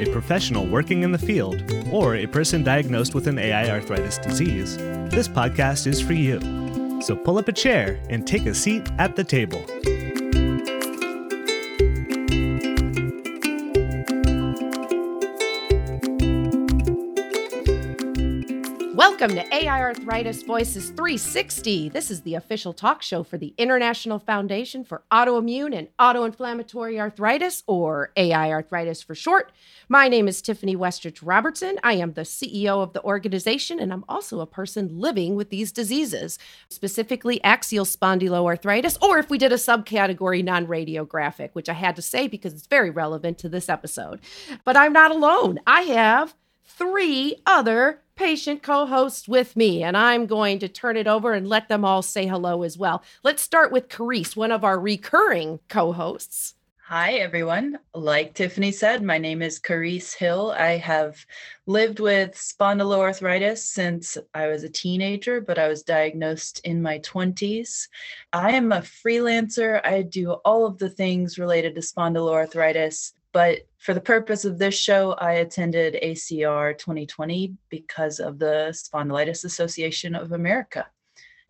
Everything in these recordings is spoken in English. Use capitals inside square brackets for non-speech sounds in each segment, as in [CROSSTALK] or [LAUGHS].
a professional working in the field, or a person diagnosed with an AI arthritis disease, this podcast is for you. So pull up a chair and take a seat at the table. Welcome to AI Arthritis Voices 360. This is the official talk show for the International Foundation for Autoimmune and Autoinflammatory Arthritis, or AI Arthritis for short. My name is Tiffany Westrich Robertson. I am the CEO of the organization, and I'm also a person living with these diseases, specifically axial spondyloarthritis, or if we did a subcategory non radiographic, which I had to say because it's very relevant to this episode. But I'm not alone. I have three other patient co hosts with me, and I'm going to turn it over and let them all say hello as well. Let's start with Charis, one of our recurring co hosts. Hi, everyone. Like Tiffany said, my name is Charis Hill. I have lived with spondyloarthritis since I was a teenager, but I was diagnosed in my 20s. I am a freelancer. I do all of the things related to spondyloarthritis but for the purpose of this show, I attended ACR 2020 because of the Spondylitis Association of America.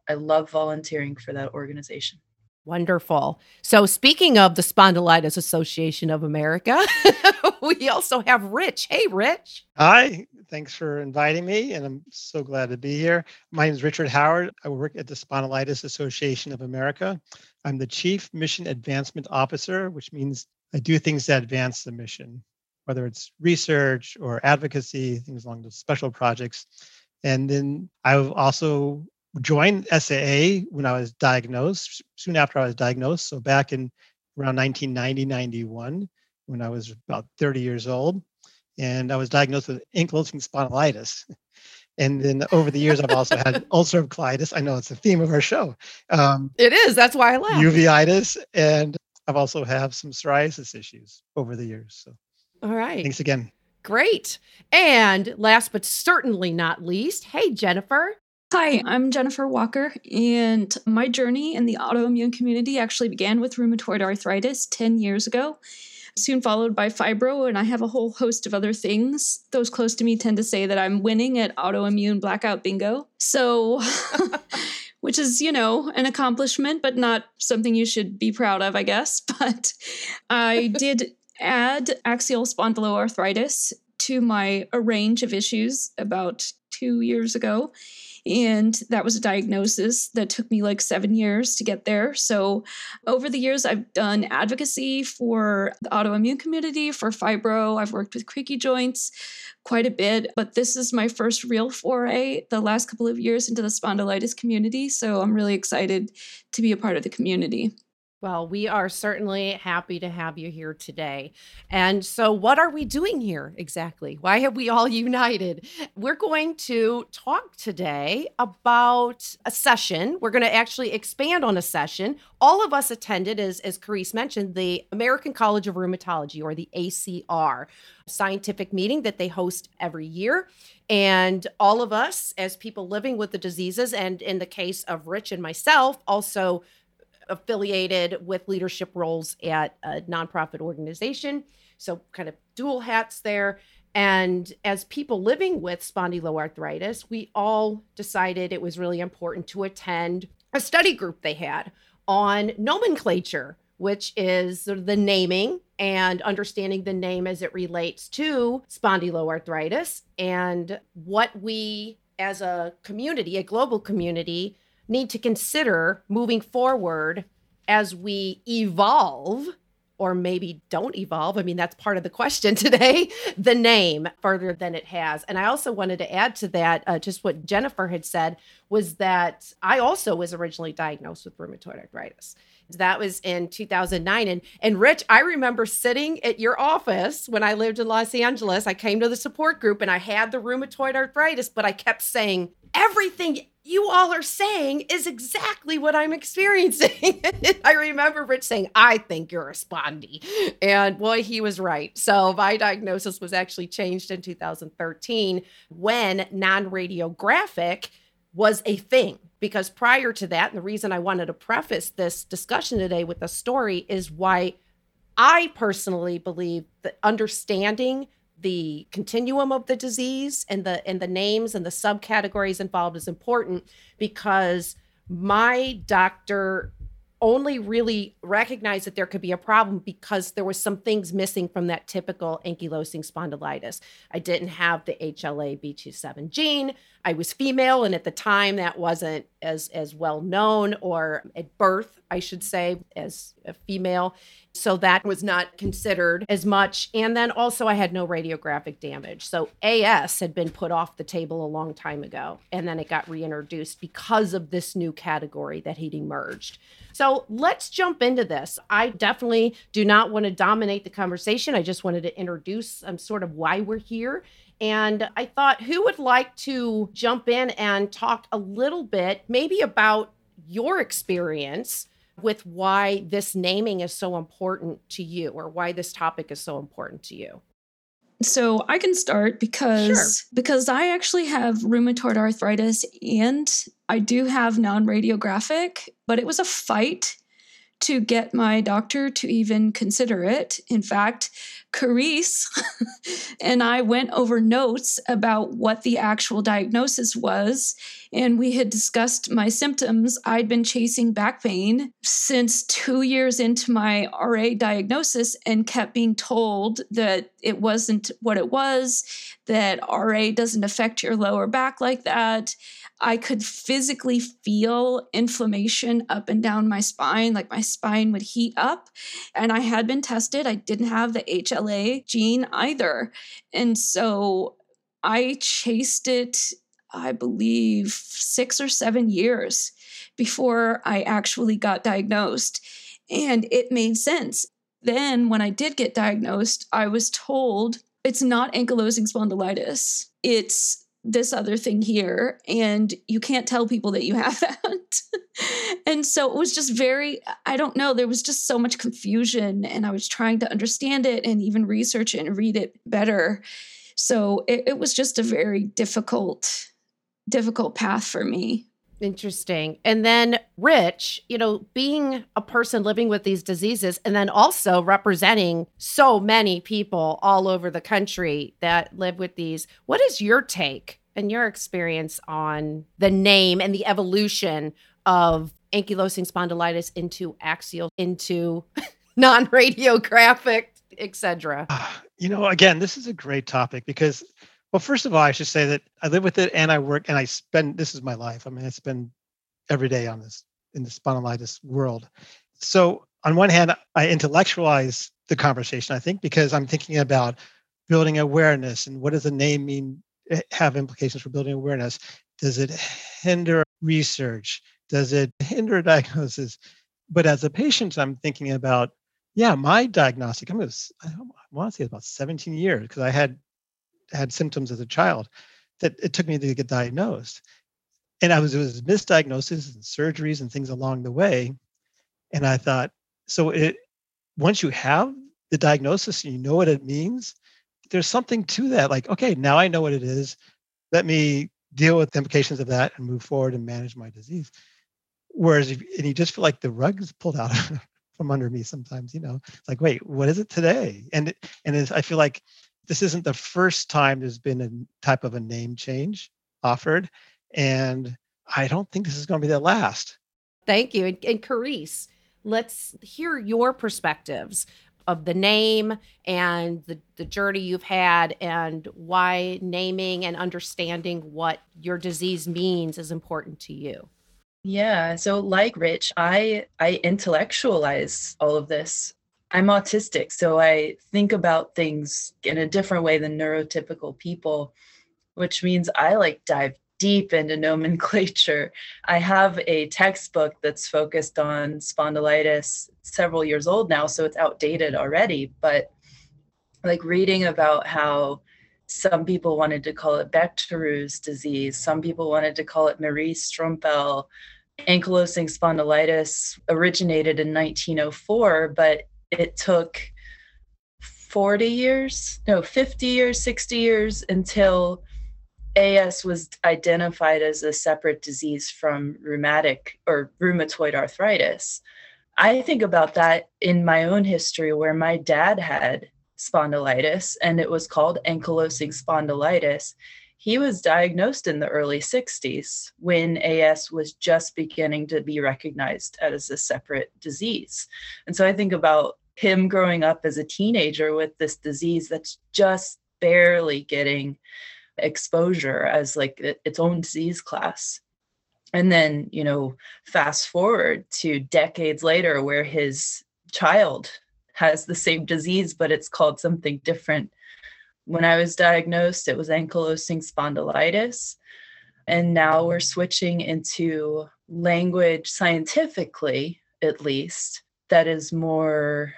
I love volunteering for that organization. Wonderful. So, speaking of the Spondylitis Association of America, [LAUGHS] we also have Rich. Hey, Rich. Hi. Thanks for inviting me, and I'm so glad to be here. My name is Richard Howard. I work at the Spondylitis Association of America. I'm the Chief Mission Advancement Officer, which means I do things that advance the mission, whether it's research or advocacy, things along those special projects. And then I've also joined SAA when I was diagnosed, soon after I was diagnosed. So back in around 1990, 91, when I was about 30 years old. And I was diagnosed with ankylosing spondylitis. And then over the years, I've also had [LAUGHS] ulcerative colitis. I know it's the theme of our show. Um, it is. That's why I laugh. Uveitis and I've also have some psoriasis issues over the years. So, all right. Thanks again. Great. And last but certainly not least, hey, Jennifer. Hi, I'm Jennifer Walker, and my journey in the autoimmune community actually began with rheumatoid arthritis 10 years ago, soon followed by fibro, and I have a whole host of other things. Those close to me tend to say that I'm winning at autoimmune blackout bingo. So [LAUGHS] which is, you know, an accomplishment, but not something you should be proud of, I guess. [LAUGHS] But I [LAUGHS] did add axial spondyloarthritis to my a range of issues about two years ago. And that was a diagnosis that took me like seven years to get there. So, over the years, I've done advocacy for the autoimmune community, for fibro. I've worked with CreakyJoints quite a bit, but this is my first real foray the last couple of years into the spondylitis community. So, I'm really excited to be a part of the community. Well, we are certainly happy to have you here today. And so, what are we doing here exactly? Why have we all [LAUGHS] united? We're going to talk today about a session. We're going to actually expand on a session. All of us attended, as, as Charis mentioned, the American College of Rheumatology, or the ACR, scientific meeting that they host every year. And all of us, as people living with the diseases, and in the case of Rich and myself, also affiliated with leadership roles at a nonprofit organization. So, kind of dual hats there. And as people living with spondyloarthritis, we all decided it was really important to attend a study group they had on nomenclature, which is sort of the naming and understanding the name as it relates to spondyloarthritis and what we as a community, a global community, need to consider moving forward as we evolve or maybe don't evolve. I mean, that's part of the question [LAUGHS] today, the name further than it has. And I also wanted to add to that uh, just what Jennifer had said was that I also was originally diagnosed with rheumatoid arthritis. That was in 2009. And, and Rich, I remember sitting at your office when I lived in Los Angeles. I came to the support group and I had the rheumatoid arthritis, but I kept saying, everything you all are saying is exactly what I'm experiencing. [LAUGHS] I remember Rich saying, I think you're a spondy. And boy, he was right. So my diagnosis was actually changed in 2013 when non radiographic was a thing. Because prior to that, and the reason I wanted to preface this discussion today with a story is why I personally believe that understanding the continuum of the disease and the and the names and the subcategories involved is important because my doctor only really recognized that there could be a problem because there was some things missing from that typical ankylosing spondylitis. I didn't have the HLA B27 gene. I was female and at the time that wasn't as as well known or at birth, I should say, as a female. So that was not considered as much. And then also, I had no radiographic damage. So AS had been put off the table a long time ago. And then it got reintroduced because of this new category that had emerged. So let's jump into this. I definitely do not want to dominate the conversation. I just wanted to introduce um, sort of why we're here. And I thought, who would like to jump in and talk a little bit, maybe about your experience with why this naming is so important to you or why this topic is so important to you. So I can start because sure. because I actually have rheumatoid arthritis and I do have non-radiographic, but it was a fight to get my doctor to even consider it. In fact, Charis [LAUGHS] and I went over notes about what the actual diagnosis was, and we had discussed my symptoms. I'd been chasing back pain since two years into my RA diagnosis and kept being told that it wasn't what it was, that RA doesn't affect your lower back like that. I could physically feel inflammation up and down my spine, like my spine would heat up. And I had been tested. I didn't have the HLA gene either. And so I chased it, I believe, six or seven years before I actually got diagnosed. And it made sense. Then, when I did get diagnosed, I was told it's not ankylosing spondylitis. It's this other thing here and you can't tell people that you [LAUGHS] have that and so it was just very i don't know there was just so much confusion and i was trying to understand it and even research it and read it better. So it, it was just a very difficult difficult path for me Interesting. And then, Rich, you know, being a person living with these diseases and then also representing so many people all over the country that live with these, what is your take and your experience on the name and the evolution of ankylosing spondylitis into axial, into [LAUGHS] non radiographic, etc.? Ah, you know, again, this is a great topic because well, first of all, I should say that I live with it and I work and I spend this is my life. I mean, I spend every day on this in the spondylitis world. So on one hand, I intellectualize the conversation, I think, because I'm thinking about building awareness and what does the name mean eh, have implications for building awareness? Does it hinder research? Does it hinder diagnosis? But as a patient, I'm thinking about, yeah, my diagnostic, I'm to, I want to say about 17 years because I had had symptoms as a child that it took me to get diagnosed. And I was, it was misdiagnoses and surgeries and things along the way. And I thought, so it once you have the diagnosis and you know what it means, there's something to that. Like, okay, now I know what it is. Let me deal with the implications of that and move forward and manage my disease. Whereas, if, and you just feel like the rug is pulled out [LAUGHS] from under me sometimes. You know, it's like, wait, what is it today? And and I feel like this isn't the first time there's been a type of a name change offered. And I don't think this is going to be the last. Thank you. And, and Charis, let's hear your perspectives of the name and the, the journey you've had and why naming and understanding what your disease means is important to you. Yeah, so like Rich, I I intellectualize all of this I'm autistic, so I think about things in a different way than neurotypical people, which means I like dive deep into nomenclature. [LAUGHS] I have a textbook that's focused on spondylitis, several years old now, so it's outdated already. But like reading about how some people wanted to call it Bechterew's disease, some people wanted to call it Marie Strümpell. Ankylosing spondylitis originated in 1904, but it took 40 years, no, 50 years, 60 years until AS was identified as a separate disease from rheumatic or rheumatoid arthritis. I think about that in my own history where my dad had spondylitis and it was called ankylosing spondylitis. He was diagnosed in the early 60s when AS was just beginning to be recognized as a separate disease. And so I think about him growing up as a teenager with this disease that's just barely getting exposure as like its own disease class. And then you know fast forward to decades later where his child has the same disease but it's called something different. When i was diagnosed it was ankylosing spondylitis. And now we're switching into language scientifically at least that is more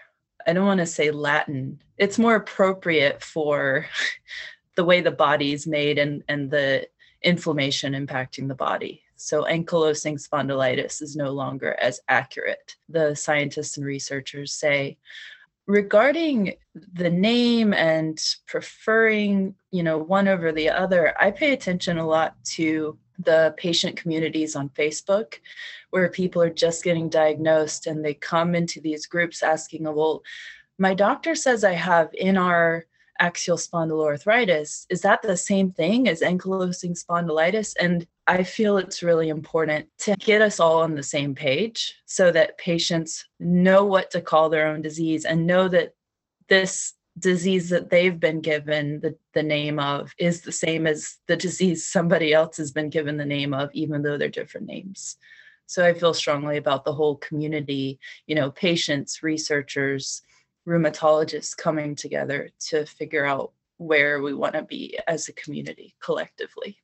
i don't want to say latin it's more appropriate for [LAUGHS] the way the body is made and and the inflammation impacting the body. So ankylosing spondylitis is no longer as accurate. The scientists and researchers say regarding the name and preferring, you know, one over the other, I pay attention a lot to the patient communities on Facebook where people are just getting diagnosed and they come into these groups asking, well, my doctor says I have in our axial spondyloarthritis. Is that the same thing as ankylosing spondylitis? And I feel it's really important to get us all on the same page so that patients know what to call their own disease and know that this disease that they've been given the, the name of is the same as the disease somebody else has been given the name of, even though they're different names. So I feel strongly about the whole community, you know, patients, researchers, rheumatologists coming together to figure out where we want to be as a community collectively.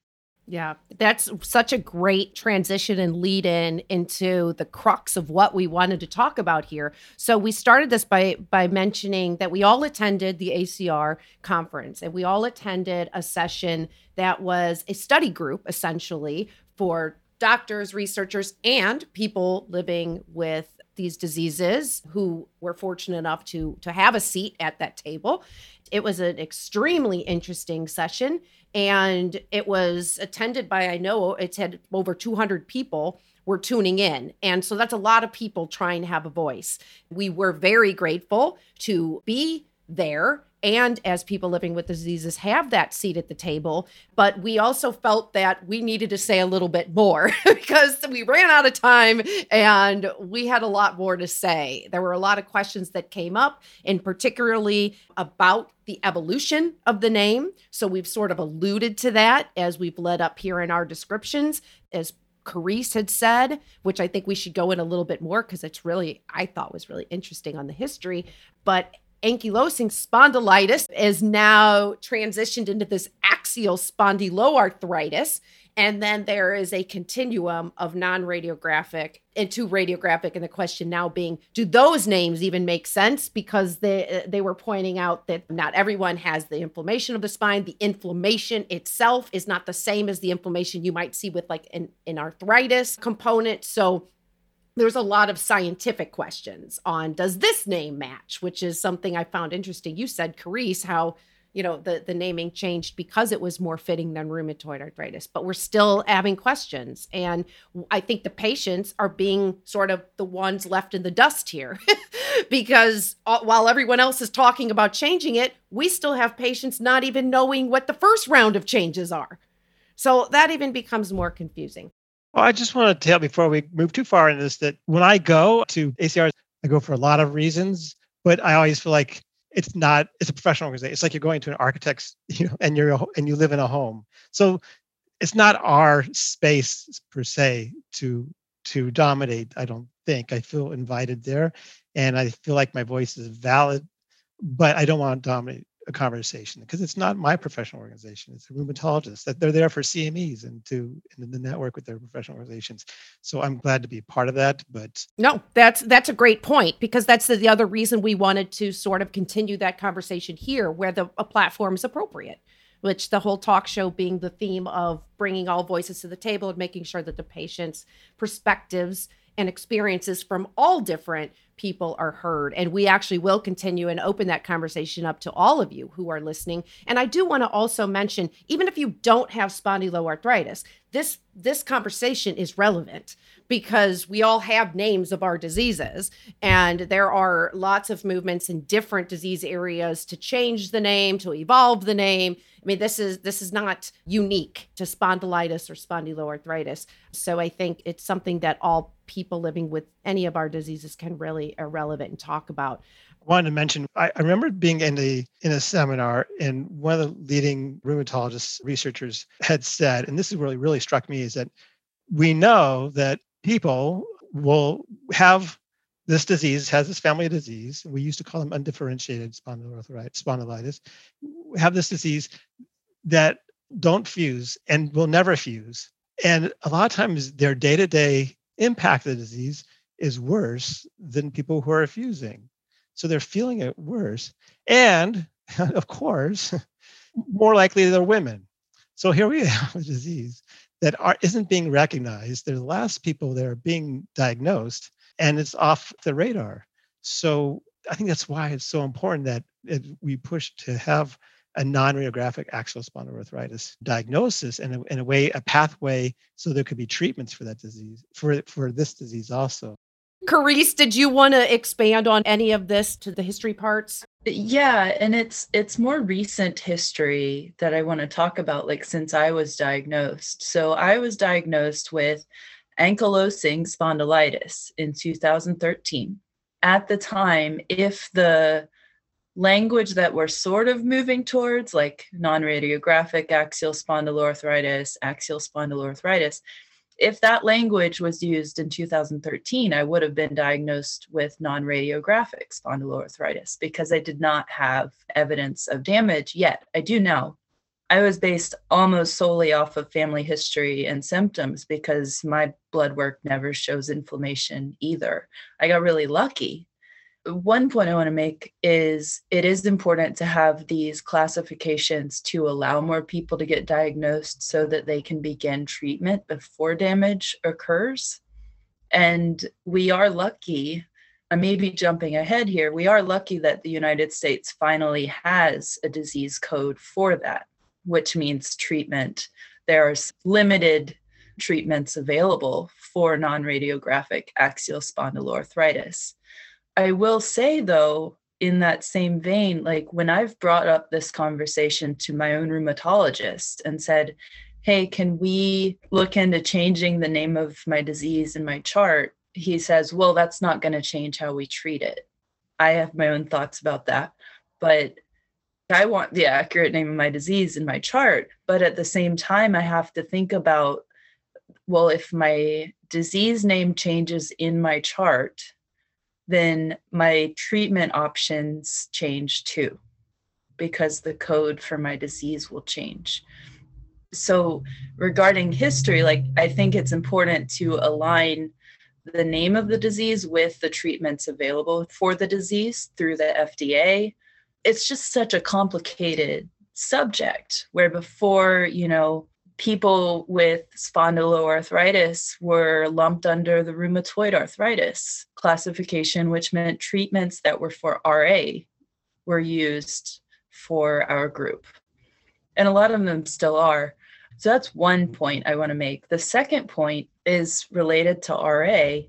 Yeah, that's such a great transition and lead in into the crux of what we wanted to talk about here. So we started this by by mentioning that we all attended the ACR conference and we all attended a session that was a study group essentially for doctors, researchers and people living with these diseases who were fortunate enough to to have a seat at that table. It was an extremely interesting session and it was attended by I know it's had over 200 people were tuning in. And so that's a lot of people trying to have a voice. We were very grateful to be there and as people living with diseases have that seat at the table. But we also felt that we needed to say a little bit more [LAUGHS] because we ran out of time and we had a lot more to say. There were a lot of questions that came up, and particularly about the evolution of the name. So we've sort of alluded to that as we've led up here in our descriptions. As Charis had said, which I think we should go in a little bit more because it's really, I thought was really interesting on the history. But ankylosing spondylitis is now transitioned into this axial spondyloarthritis. And then there is a continuum of non radiographic into radiographic. And the question now being, do those names even make sense? Because they, they were pointing out that not everyone has the inflammation of the spine. The inflammation itself is not the same as the inflammation you might see with like an, an arthritis component. So there's a lot of scientific questions on does this name match, which is something I found interesting. You said, Charis, how you know the the naming changed because it was more fitting than rheumatoid arthritis but we're still having questions. And i think the patients are being sort of the ones left in the dust here [LAUGHS] because while everyone else is talking about changing it we still have patients not even knowing what the first round of changes are. So that even becomes more confusing well, I just want to tell before we move too far into this that when I go to ACRs, I go for a lot of reasons, but I always feel like it's not it's a professional organization. It's like you're going to an architect's, [LAUGHS] you know, and you're and you live in a home. So it's not our space per se to to dominate. I don't think I feel invited there, and I feel like my voice is valid, but I don't want to dominate a conversation because it's not my professional organization it's a rheumatologist that they're there for cmes and to in the network with their professional organizations. So i'm glad to be part of that but no that's that's a great point because that's the, the other reason we wanted to sort of continue that conversation here where the a platform is appropriate which the whole talk show being the theme of bringing all voices to the table and making sure that the patient's perspectives and experiences from all different people are heard. And we actually will continue and open that conversation up to all of you who are listening. And I do want to also mention even if you don't have spondyloarthritis, this this conversation is relevant because we all have names of our diseases and there are lots of movements in different disease areas to change the name to evolve the name i mean this is this is not unique to spondylitis or spondyloarthritis so i think it's something that all people living with any of our diseases can really irrelevant and talk about. I wanted to mention I, I remember being in a in a seminar and one of the leading rheumatologists researchers had said and this is really really struck me is that we know that people will have this disease has this family of disease we used to call them undifferentiated spondylitis have this disease that don't fuse and will never fuse. And a lot of times their day-to-day impact of the disease is worse than people who are fusing so they're feeling it worse. And [LAUGHS] of course, [LAUGHS] more likely they're women. So here we [LAUGHS] have a disease that are, isn't being recognized. They're the last people that are being diagnosed, and it's off the radar. So I think that's why it's so important that we push to have a non-radiographic axial spondyloarthritis diagnosis and in a way a pathway so there could be treatments for that disease for for this disease also Charis, did you want to expand on any of this to the history parts? Yeah, and it's it's more recent history that I want to talk about like since I was diagnosed. So I was diagnosed with ankylosing spondylitis in 2013. At the time, if the language that we're sort of moving towards like non-radiographic axial spondyloarthritis, axial spondyloarthritis, if that language was used in 2013, I would have been diagnosed with non radiographic spondyloarthritis because I did not have evidence of damage yet. I do now. I was based almost solely off of family history and symptoms because my blood work never shows inflammation either. I got really lucky one point I want to make is it is important to have these classifications to allow more people to get diagnosed so that they can begin treatment before damage occurs. And we are lucky, I may be jumping ahead here, we are lucky that the United States finally has a disease code for that, which means treatment. There are limited treatments available for non radiographic axial spondyloarthritis I will say though, in that same vein, like when I've brought up this conversation to my own rheumatologist and said, Hey, can we look into changing the name of my disease in my chart? He says, Well, that's not going to change how we treat it. I have my own thoughts about that, but I want the accurate name of my disease in my chart. But at the same time, I have to think about well, if my disease name changes in my chart, then my treatment options change too, because the code for my disease will change. So, regarding history, like I think it's important to align the name of the disease with the treatments available for the disease through the FDA. It's just such a complicated subject where before, you know, people with spondyloarthritis were lumped under the rheumatoid arthritis classification, which meant treatments that were for RA were used for our group. And a lot of them still are. So that's one point I want to make. The second point is related to RA.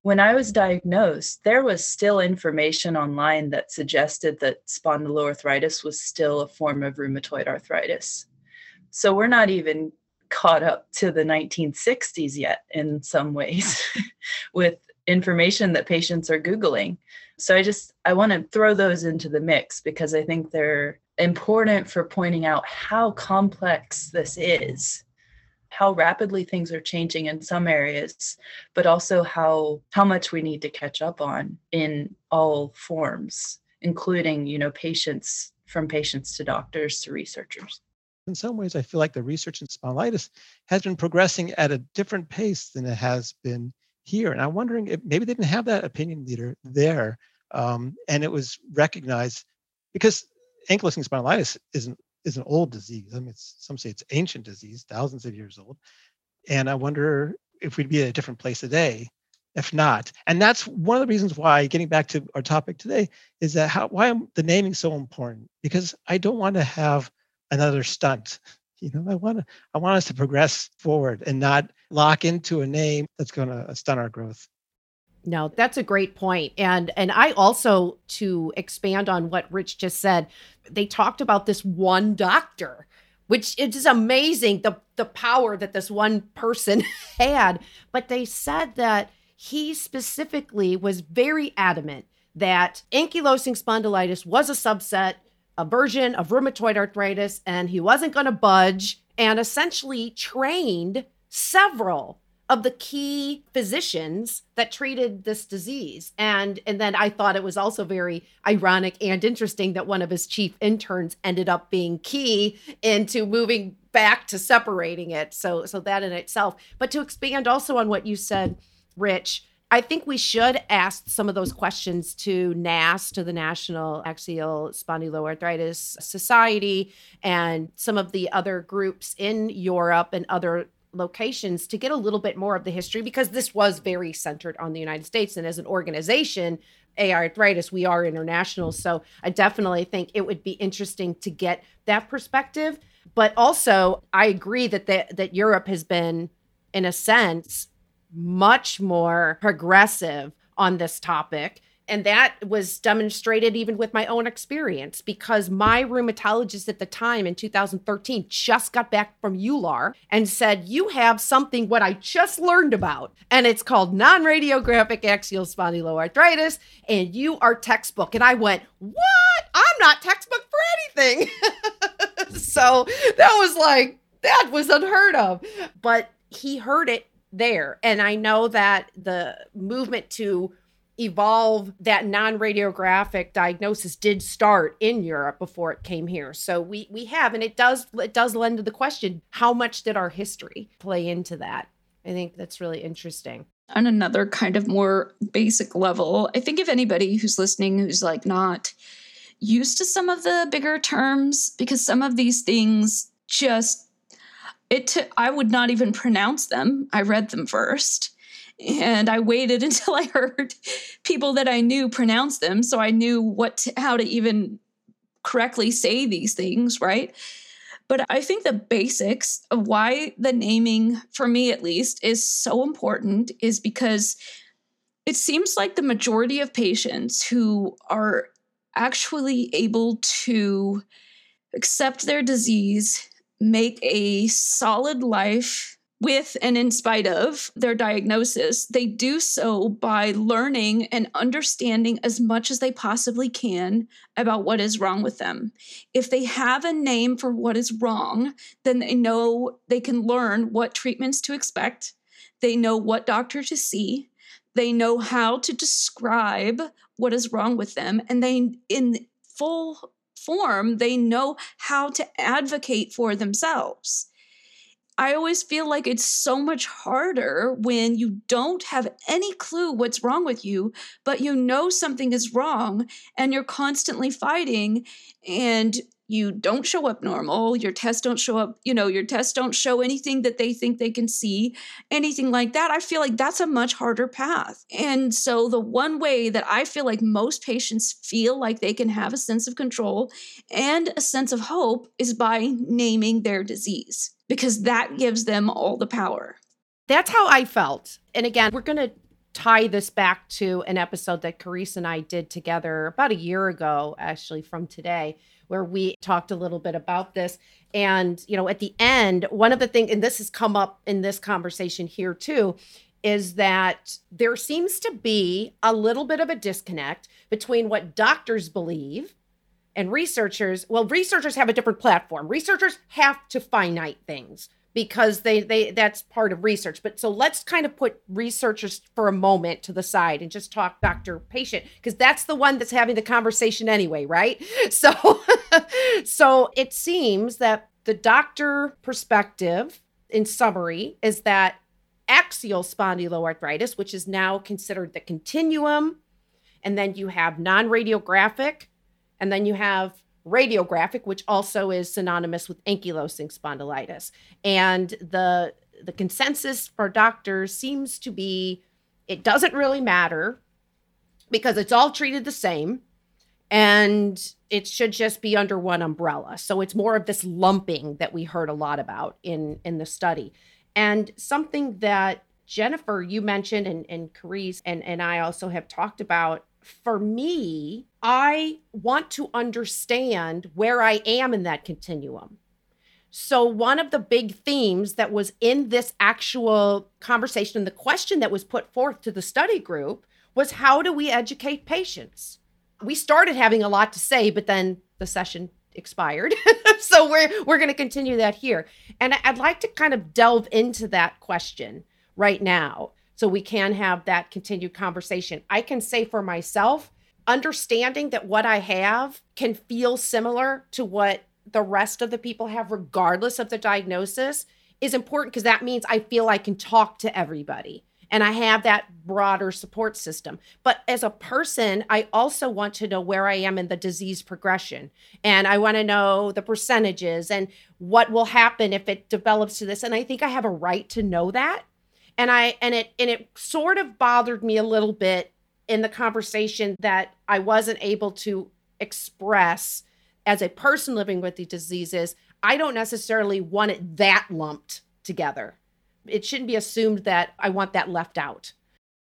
When I was diagnosed, there was still information online that suggested that spondyloarthritis was still a form of rheumatoid arthritis. So we're not even caught up to the 1960s yet in some ways [LAUGHS] with information that patients are Googling. So I just, I want to throw those into the mix because I think they're important for pointing out how complex this is how rapidly things are changing in some areas but also how how much we need to catch up on in all forms including you know patients from patients to doctors to researchers. In some ways, I feel like the research in spondylitis has been progressing at a different pace than it has been here. And I'm wondering if maybe they didn't have that opinion leader there. Um, and it was recognized because ankylosing spondylitis isn't is an old disease. I mean, some say it's ancient disease, thousands of years old. And I wonder if we'd be at a different place today if not. And that's one of the reasons why, getting back to our topic today, is that how why am the naming so important? Because I don't want to have another stunt. You know, I want to I want us to progress forward and not lock into a name that's going to stunt our growth. No, that's a great point. And and I also to expand on what Rich just said, they talked about this one doctor, which it is amazing the the power that this one person [LAUGHS] had, but they said that he specifically was very adamant that ankylosing spondylitis was a subset, a version of rheumatoid arthritis, and he wasn't going to budge and essentially trained several of the key physicians that treated this disease. And and then i thought it was also very ironic and interesting that one of his chief interns ended up being key into moving back to separating it. So so that in itself. But to expand also on what you said Rich, I think we should ask some of those questions to NASS, to the National Axial Spondyloarthritis Society, and some of the other groups in Europe and other locations to get a little bit more of the history because this was very centered on the United States. And as an organization, AI Arthritis, we are international. So I definitely think it would be interesting to get that perspective. But also, I agree that the, that Europe has been, in a sense, much more progressive on this topic. And that was demonstrated even with my own experience because my rheumatologist at the time in 2013 just got back from EULAR and said, You have something what I just learned about. And it's called non radiographic axial spondyloarthritis. And you are textbook. And I went, What? I'm not textbook for anything. [LAUGHS] so that was like, that was unheard of. But he heard it there. And I know that the movement to evolve that non-radiographic diagnosis did start in Europe before it came here. So we we have and it does it does lend to the question how much did our history play into that? I think that's really interesting. On another kind of more basic level, I think if anybody who's listening who's like not used to some of the bigger terms because some of these things just it I would not even pronounce them. I read them first. And I waited [LAUGHS] until I heard people that I knew pronounce them so I knew what to, how to even correctly say these things, right? But I think the basics of why the naming, for me at least, is so important is because it seems like the majority of patients who are actually able to accept their disease make a solid life with and in spite of their diagnosis, they do so by learning and understanding as much as they possibly can about what is wrong with them. If they have a name for what is wrong, then they know they can learn what treatments to expect, they know what doctor to see, they know how to describe what is wrong with them, and they, in full form, they know how to advocate for themselves. I always feel like it's so much harder when you don't have any clue what's wrong with you, but you know something is wrong and you're constantly fighting and you don't show up normal your tests don't show up you know your tests don't show anything that they think they can see anything like that i feel like that's a much harder path. And so the one way that i feel like most patients feel like they can have a sense of control and a sense of hope is by naming their disease because that gives them all the power. That's how i felt. And again we're going to tie this back to an episode that Charis and I did together about a year ago, actually, from today, where we talked a little bit about this. And, you know, at the end, one of the things, and this has come up in this conversation here too, is that there seems to be a little bit of a disconnect between what doctors believe and researchers. Well, researchers have a different platform. Researchers have to finite things because they they that's part of research. But so let's kind of put researchers for a moment to the side and just talk doctor patient because that's the one that's having the conversation anyway, right? [LAUGHS] So [LAUGHS] so it seems that the doctor perspective in summary is that axial spondyloarthritis, which is now considered the continuum, and then you have non-radiographic, and then you have radiographic, which also is synonymous with ankylosing spondylitis. And the the consensus for doctors seems to be it doesn't really matter because it's all treated the same and it should just be under one umbrella. So it's more of this lumping that we heard a lot about in in the study. And something that Jennifer, you mentioned, and, and Charis and, and I also have talked about for me, I want to understand where I am in that continuum. So, one of the big themes that was in this actual conversation, and the question that was put forth to the study group was how do we educate patients? We started having a lot to say, but then the session expired. [LAUGHS] so we're we're going to continue that here. And I'd like to kind of delve into that question right now so we can have that continued conversation. I can say for myself, understanding that what I have can feel similar to what the rest of the people have, regardless of the diagnosis, is important because that means I feel I can talk to everybody and I have that broader support system. But as a person, I also want to know where I am in the disease progression. And I want to know the percentages and what will happen if it develops to this. And I think I have a right to know that and i and it and it sort of bothered me a little bit in the conversation that i wasn't able to express as a person living with the diseases i don't necessarily want it that lumped together. It shouldn't be assumed that i want that left out.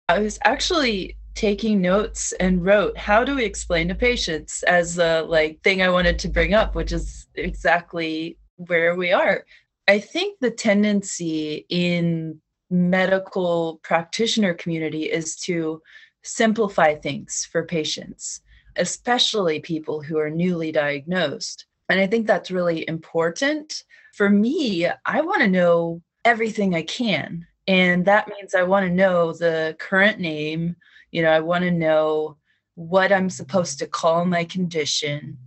I was actually taking notes and wrote how do we explain to patients as the like thing i wanted to bring up which is exactly where we are? I think the tendency in medical practitioner community is to simplify things for patients, especially people who are newly diagnosed. And I think that's really important. For me, I want to know everything I can. And that means I want to know the current name. You know, I want to know what I'm supposed to call my condition.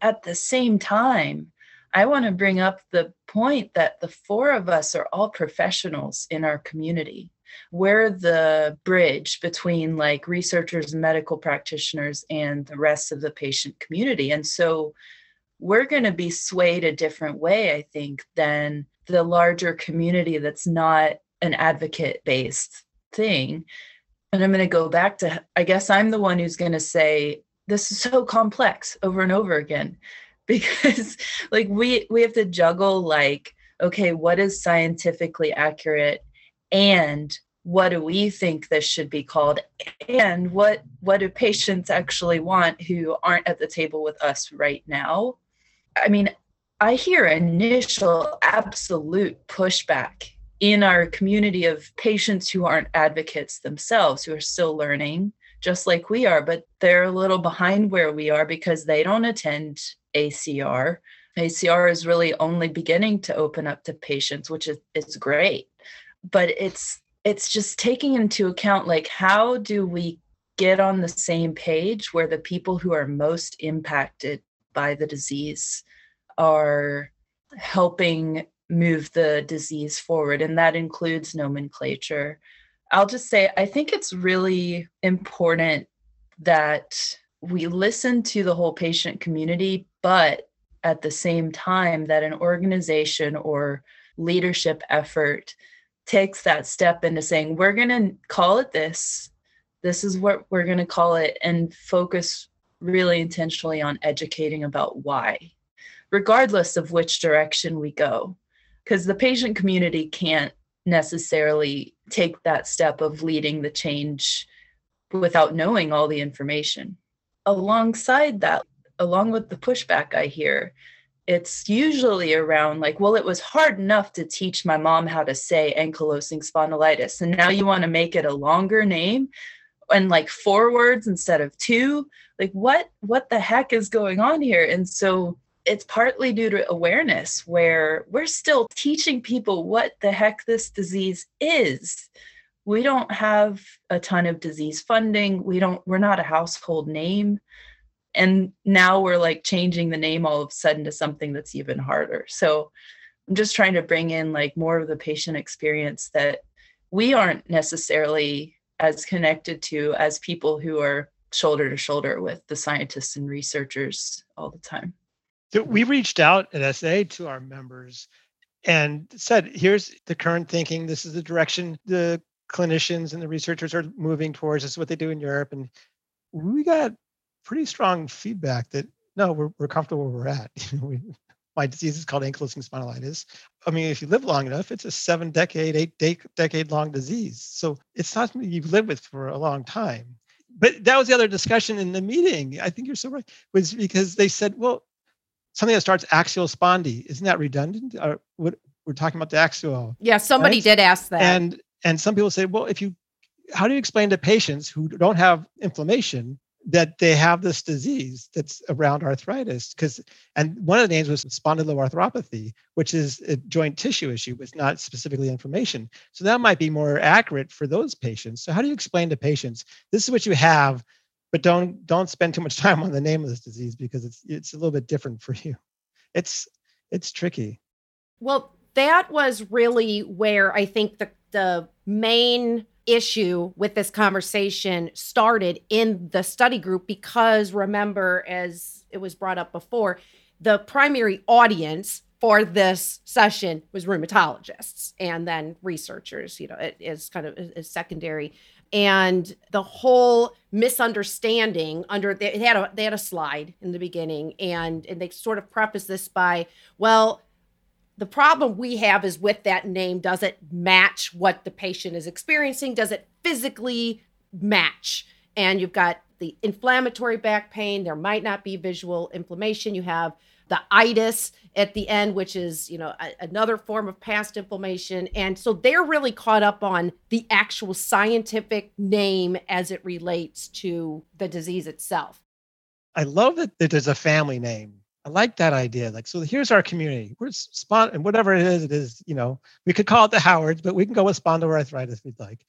At the same time, I want to bring up the point that the four of us are all professionals in our community. We're the bridge between like researchers medical practitioners and the rest of the patient community. And so we're going to be swayed a different way, I think, than the larger community that's not an advocate based thing. And I'm going to go back to, I guess I'm the one who's going to say, this is so complex over and over again [LAUGHS] because like we we have to juggle like okay what is scientifically accurate and what do we think this should be called? And what what do patients actually want who aren't at the table with us right now? I mean i hear initial absolute pushback in our community of patients who aren't advocates themselves who are still learning just like we are but they're a little behind where we are because they don't attend ACR. ACR is really only beginning to open up to patients, which is it's great. But it's it's just taking into account like how do we get on the same page where the people who are most impacted by the disease are helping move the disease forward and that includes nomenclature i'll just say i think it's really important that we listen to the whole patient community but at the same time that an organization or leadership effort takes that step into saying we're going to call it this. This is what we're going to call it and focus really intentionally on educating about why regardless of which direction we go. Because the patient community can't necessarily take that step of leading the change without knowing all the information alongside that along with the pushback I hear, it's usually around like, well, it was hard enough to teach my mom how to say ankylosing spondylitis. And now you want to make it a longer name and like four words instead of two. Like what what the heck is going on here? And so it's partly due to awareness where we're still teaching people what the heck this disease is we don't have a ton of disease funding. We don't we're not a household name. And now we're like changing the name all of a sudden to something that's even harder. So i'm just trying to bring in like more of the patient experience that we aren't necessarily as connected to as people who are shoulder to shoulder with the scientists and researchers all the time. So we reached out at SA to our members and said, here's the current thinking. This is the direction the clinicians and the researchers are moving towards. This is what they do in Europe. And we got pretty strong feedback that no, we're, we're comfortable where we're at. [LAUGHS] we, my disease is called ankylosing spondylitis. I mean, if you live long enough, it's a seven decade, eight de- decade long disease. So it's not something you've lived with for a long time. But that was the other discussion in the meeting. I think you're so right, was because they said, well, something that starts axial spondy. Isn't that redundant? Or what we're talking about the axial. Yeah, somebody right? did ask that. And and some people say, well, if you how do you explain to patients who don't have inflammation that they have this disease that's around arthritis? Because and one of the names was spondyloarthropathy, which is a joint tissue issue, but not specifically inflammation. So that might be more accurate for those patients. So how do you explain to patients this is what you have? but don't don't spend too much [LAUGHS] time on the name of this disease because it's it's a little bit different for you it's it's tricky well that was really where i think the the main issue with this conversation started in the study group because remember as it was brought up before the primary audience for this session was rheumatologists and then researchers you know it is kind of a secondary. And the whole misunderstanding under they had a they had a slide in the beginning and and they sort of preface this by well the problem we have is with that name does it match what the patient is experiencing does it physically match and you've got the inflammatory back pain there might not be visual inflammation you have the itis at the end, which is, you know, a, another form of past inflammation. And so they're really caught up on the actual scientific name as it relates to the disease itself. I love that, there's a family name. I like that idea. Like, so here's our community. We're spot and whatever it is, it is, you know, we could call it the Howards, but we can go with spondyloarthritis if we'd like.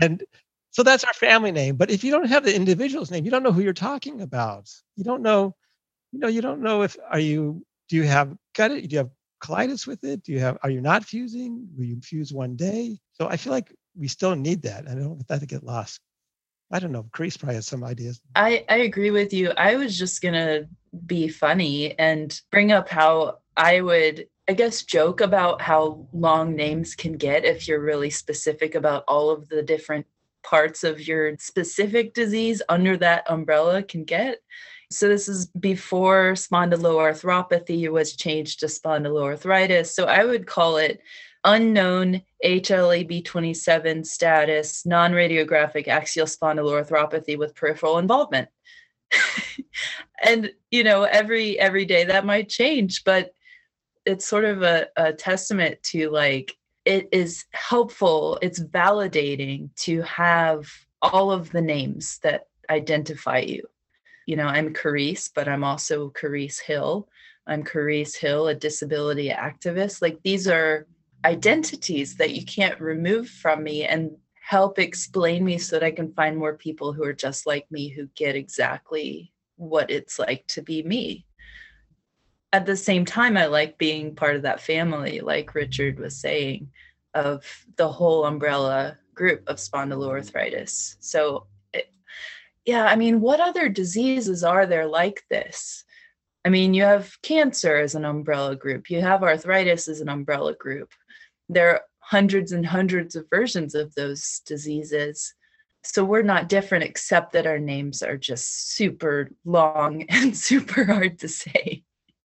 And so that's our family name. But if you don't have the individual's name, you don't know who you're talking about. You don't know you know, you don't know if are you do you have gut it? Do you have colitis with it? Do you have are you not fusing? Will you fuse one day? So I feel like we still need that. I don't want that to get lost. I don't know. Chris probably has some ideas. I, I agree with you. I was just gonna be funny and bring up how I would I guess joke about how long names can get if you're really specific about all of the different parts of your specific disease under that umbrella can get. So this is before spondyloarthropathy was changed to spondyloarthritis. So I would call it unknown HLA-B27 status non-radiographic axial spondyloarthropathy with peripheral involvement. [LAUGHS] and you know, every every day that might change, but it's sort of a, a testament to like it is helpful, it's validating to have all of the names that identify you you know, I'm Charis, but I'm also Charis Hill. I'm Charis Hill, a disability activist. Like these are identities that you can't remove from me and help explain me so that I can find more people who are just like me who get exactly what it's like to be me. At the same time, I like being part of that family, like Richard was saying, of the whole umbrella group of spondyloarthritis. So yeah, I mean, what other diseases are there like this? I mean, you have cancer as an umbrella group, you have arthritis as an umbrella group. There are hundreds and hundreds of versions of those diseases. So we're not different, except that our names are just super long [LAUGHS] and super hard to say.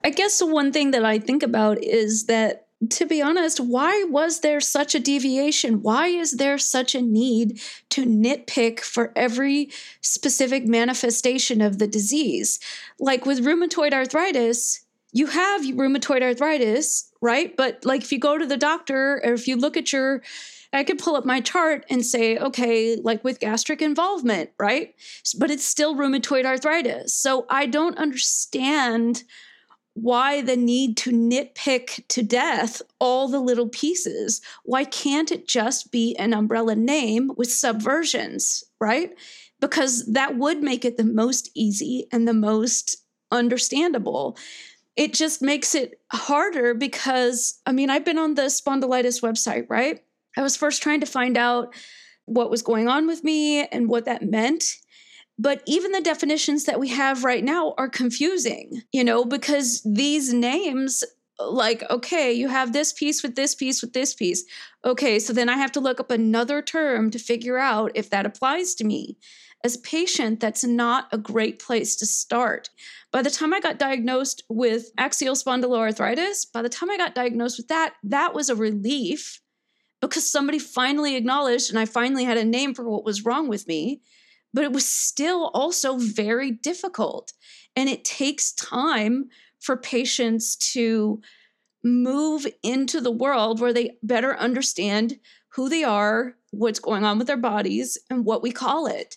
I guess the one thing that I think about is that to be honest, why was there such a deviation? Why is there such a need to nitpick for every specific manifestation of the disease? Like with rheumatoid arthritis, you have rheumatoid arthritis, right? But like if you go to the doctor or if you look at your I could pull up my chart and say, okay, like with gastric involvement, right? But it's still rheumatoid arthritis. So I don't understand why the need to nitpick to death all the little pieces? Why can't it just be an umbrella name with subversions, right? Because that would make it the most easy and the most understandable. It just makes it harder because, I mean, I've been on the spondylitis website, right? I was first trying to find out what was going on with me and what that meant. But even the definitions that we have right now are confusing, you know, because these names, like, okay, you have this piece with this piece with this piece. Okay, so then I have to look up another term to figure out if that applies to me. As a patient, that's not a great place to start. By the time I got diagnosed with axial spondyloarthritis, by the time I got diagnosed with that, that was a relief because somebody finally acknowledged and I finally had a name for what was wrong with me. But it was still also very difficult. And it takes time for patients to move into the world where they better understand who they are, what's going on with their bodies, and what we call it.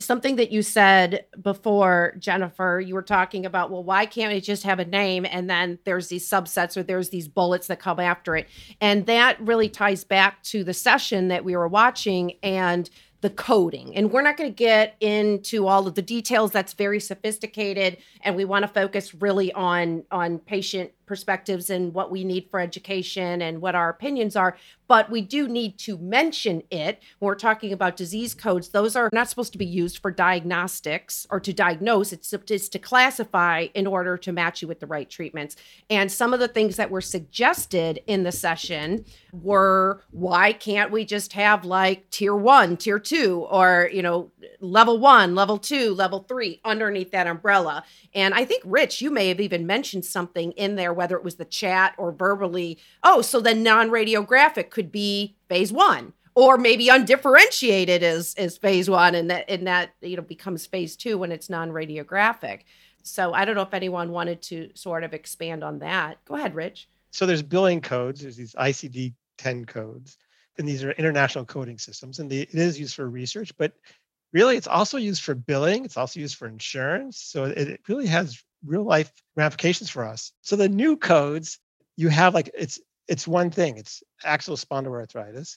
Something that you said before, Jennifer, you were talking about, well, why can't it just have a name and then there's these subsets or there's these bullets that come after it? And that really ties back to the session that we were watching and the coding. And we're not going to get into all of the details that's very sophisticated and we want to focus really on on patient perspectives and what we need for education and what our opinions are. But we do need to mention it when we're talking about disease codes. Those are not supposed to be used for diagnostics or to diagnose, it's, it's to classify in order to match you with the right treatments. And some of the things that were suggested in the session were why can't we just have like tier one, tier two, or, you know, level one, level two, level three underneath that umbrella? And I think, Rich, you may have even mentioned something in there whether it was the chat or verbally. Oh, so then non-radiographic could be phase one or maybe undifferentiated is is phase one and that and that you know becomes phase two when it's non-radiographic so i don't know if anyone wanted to sort of expand on that go ahead rich so there's billing codes there's these icd 10 codes and these are international coding systems and the, it is used for research but really it's also used for billing it's also used for insurance so it, it really has real life ramifications for us. So the new codes, you have like it's it's one thing. It's axial spondyloarthritis,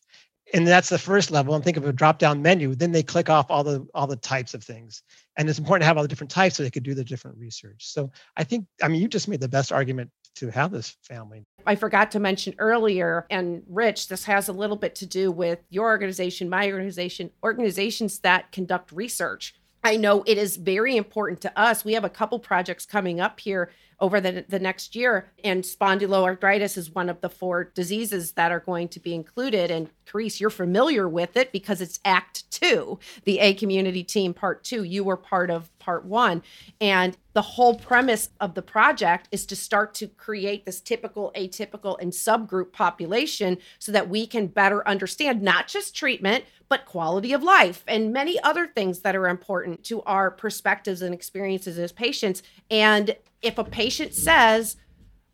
and that's the first level. And think of a drop down menu. Then they click off all the all the types of things, and it's important to have all the different types so they could do the different research. So I think I mean you just made the best argument to have this family. I forgot to mention earlier, and Rich, this has a little bit to do with your organization, my organization, organizations that conduct research I know it is very important to us. We have a couple projects coming up here over the, the next year, and spondyloarthritis is one of the four diseases that are going to be included. And Charis, you're familiar with it because it's Act Two, the A Community Team Part Two. You were part of Part One, and the whole premise of the project is to start to create this typical, atypical, and subgroup population so that we can better understand not just treatment, but quality of life and many other things that are important to our perspectives and experiences as patients. And if a patient says,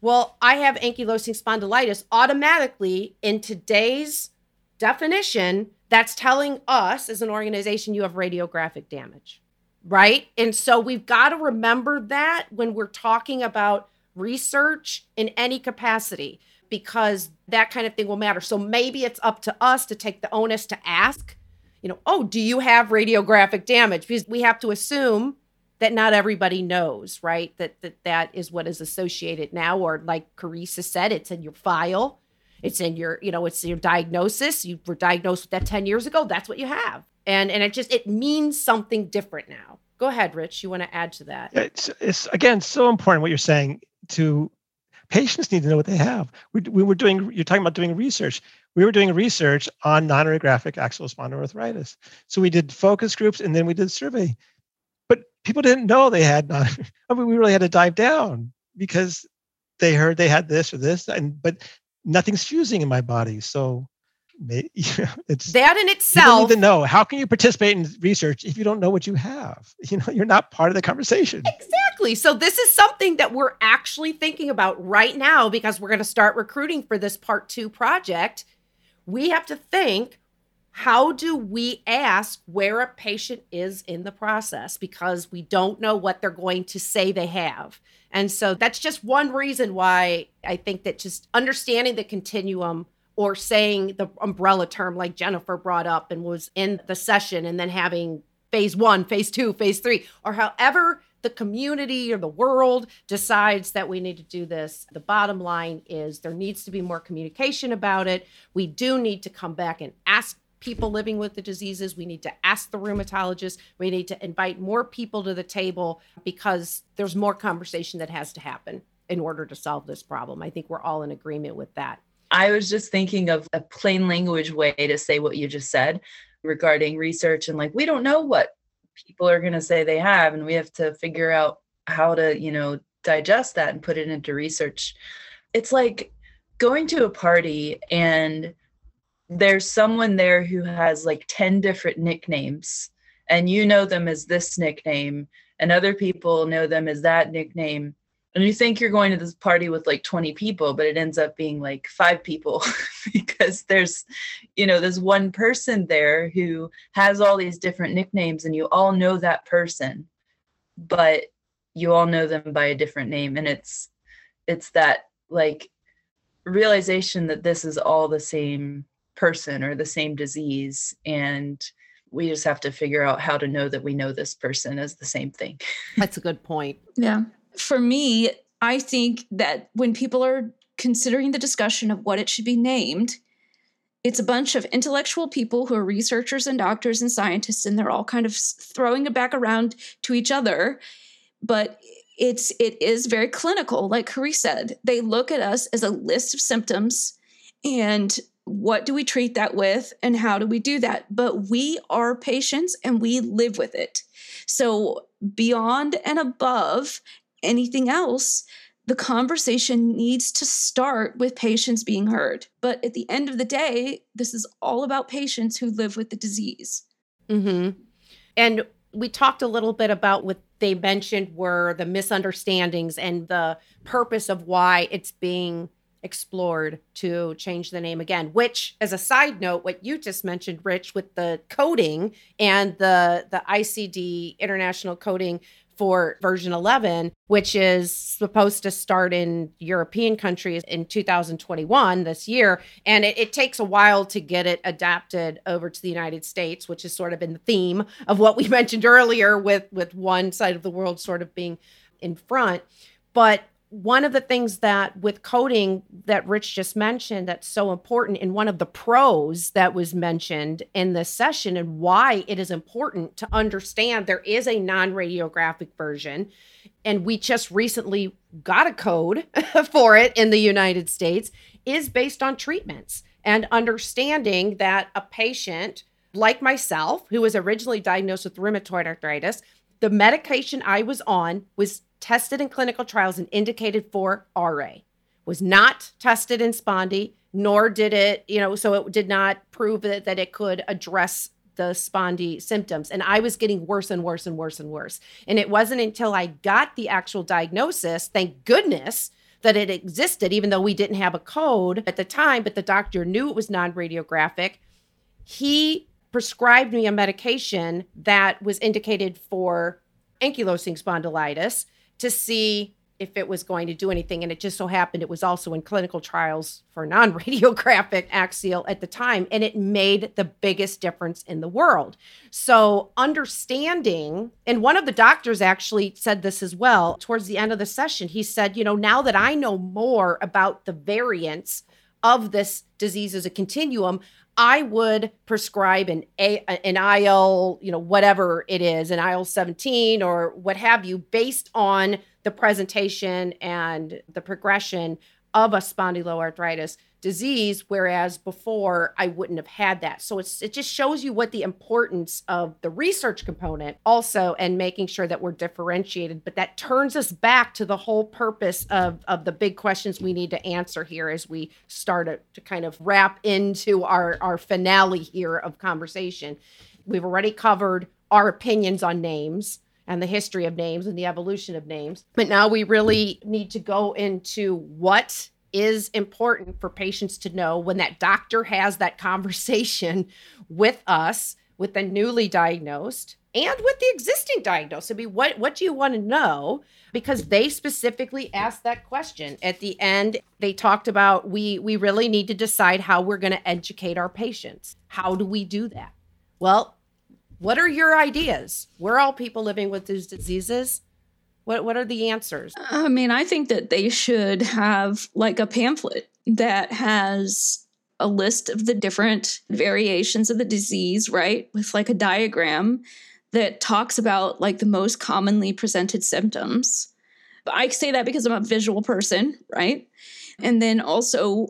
well, I have ankylosing spondylitis, automatically in today's definition, that's telling us as an organization you have radiographic damage, right? And so we've got to remember that when we're talking about research in any capacity because that kind of thing will matter. So maybe it's up to us to take the onus to ask, you know, oh, do you have radiographic damage? Because we have to assume that not everybody knows, right? That that, that is what is associated now, or like Carissa said, it's in your file. It's in your, you know, it's your diagnosis. You were diagnosed with that 10 years ago. That's what you have. And and it just it means something different now. Go ahead, Rich. You want to add to that? It's, it's again so important what you're saying to Patients need to know what they have. We, we were doing, you're talking about doing research. We were doing research on non-radiographic axial spondyloarthritis. So we did focus groups and then we did survey. But people didn't know they had non, [LAUGHS] I mean, we really had to dive down because they heard they had this or this, and but nothing's fusing in my body. So [LAUGHS] it's that in itself. You need to know how can you participate in research if you don't know what you have. [LAUGHS] You know, you're not part of the conversation. Exactly. So this is something that we're actually thinking about right now because we're going to start recruiting for this part two project. We have to think how do we ask where a patient is in the process because we don't know what they're going to say they have and so that's just one reason why i think that just understanding the continuum or saying the umbrella term like jennifer brought up and was in the session and then having phase one phase two phase three or however the community or the world decides that we need to do this. The bottom line is there needs to be more communication about it. We do need to come back and ask people living with the diseases. We need to ask the rheumatologist. We need to invite more people to the table because there's more conversation that has to happen in order to solve this problem. I think we're all in agreement with that. I was just thinking of a plain language way to say what you just said regarding research and like we don't know what people are going to say they have and we have to figure out how to you know digest that and put it into research it's like going to a party and there's someone there who has like 10 different nicknames and you know them as this nickname and other people know them as that nickname and you think you're going to this party with like 20 people but it ends up being like five people [LAUGHS] because there's you know there's one person there who has all these different nicknames and you all know that person but you all know them by a different name and it's it's that like realization that this is all the same person or the same disease and we just have to figure out how to know that we know this person as the same thing [LAUGHS] that's a good point yeah for me, I think that when people are considering the discussion of what it should be named, it's a bunch of intellectual people who are researchers and doctors and scientists, and they're all kind of throwing it back around to each other. But it's it is very clinical, like Carrie said. They look at us as a list of symptoms and what do we treat that with and how do we do that? But we are patients and we live with it. So beyond and above anything else, the conversation needs to start with patients being heard. But at the end of the day, this is all about patients who live with the disease. Mm-hmm. And we talked a little bit about what they mentioned were the misunderstandings and the purpose of why it's being explored to change the name again which as a side note what you just mentioned rich with the coding and the the icd international coding for version 11, which is supposed to start in European countries in 2021 this year. And it, it, takes a while to get it adapted over to the United States, which is sort of in the theme of what we [LAUGHS] mentioned earlier with, with one side of the world sort of being in front. But one of the things that with coding that Rich just mentioned that's so important in one of the pros that was mentioned in this session and why it is important to understand there is a non-radiographic version and we just recently got a code [LAUGHS] for it in the United States is based on treatments and understanding that a patient like myself who was originally diagnosed with rheumatoid arthritis the medication I was on was tested in clinical trials and indicated for RA. Was not tested in spondy, nor did it, you know, so it did not prove that, that it could address the spondy symptoms. And I was getting worse and worse and worse and worse. And it wasn't until I got the actual diagnosis, thank goodness, that it existed, even though we didn't have a code at the time, but the doctor knew it was non radiographic. He prescribed me a medication that was indicated for ankylosing spondylitis to see if it was going to do anything. And it just so happened it was also in clinical trials for non radiographic [LAUGHS] axial at the time. And it made the biggest difference in the world. So, understanding, and one of the doctors actually said this as well towards the end of the session. He said, You know, now that I know more about the variants of this disease as a continuum, I would prescribe an a an IL, you know, whatever it is, an IL 17 or what have you, based on the presentation and the progression of a spondyloarthritis disease whereas before I wouldn't have had that. So it's it just shows you what the importance of the research component also and making sure that we're differentiated but that turns us back to the whole purpose of of the big questions we need to answer here as we start to, to kind of wrap into our our finale here of conversation. We've already covered our opinions on names and the history of names and the evolution of names. But now we really need to go into what is important for patients to know when that doctor has that conversation [LAUGHS] with us, with the newly diagnosed and with the existing diagnosed. I mean, what, what do you want to know? Because they specifically asked that question. At the end, they talked about we we really need to decide how we're going to educate our patients. How do we do that? Well, what are your ideas? We're all people living with these diseases. What what are the answers? I mean, I think that they should have like a pamphlet that has a list of the different variations of the disease, right? With like a diagram that talks about like the most commonly presented symptoms. I say that because I'm a visual person, right? And then also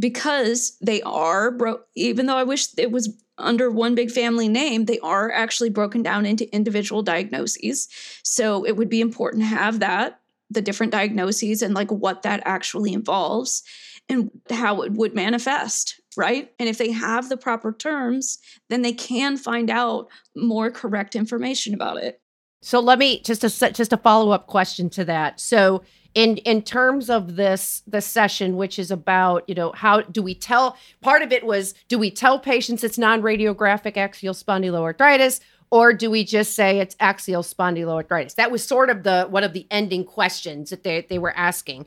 because they are bro even though I wish it was under one big family name, they are actually broken down into individual diagnoses. So it would be important to have that, the different diagnoses and like what that actually involves and how it would manifest, right? And if they have the proper terms, then they can find out more correct information about it. So let me just a just a follow up question to that. So in in terms of this the session which is about you know how do we tell part of it was do we tell patients it's non-radiographic axial spondyloarthritis or do we just say it's axial spondyloarthritis? That was sort of the one of the ending questions that they, they were asking.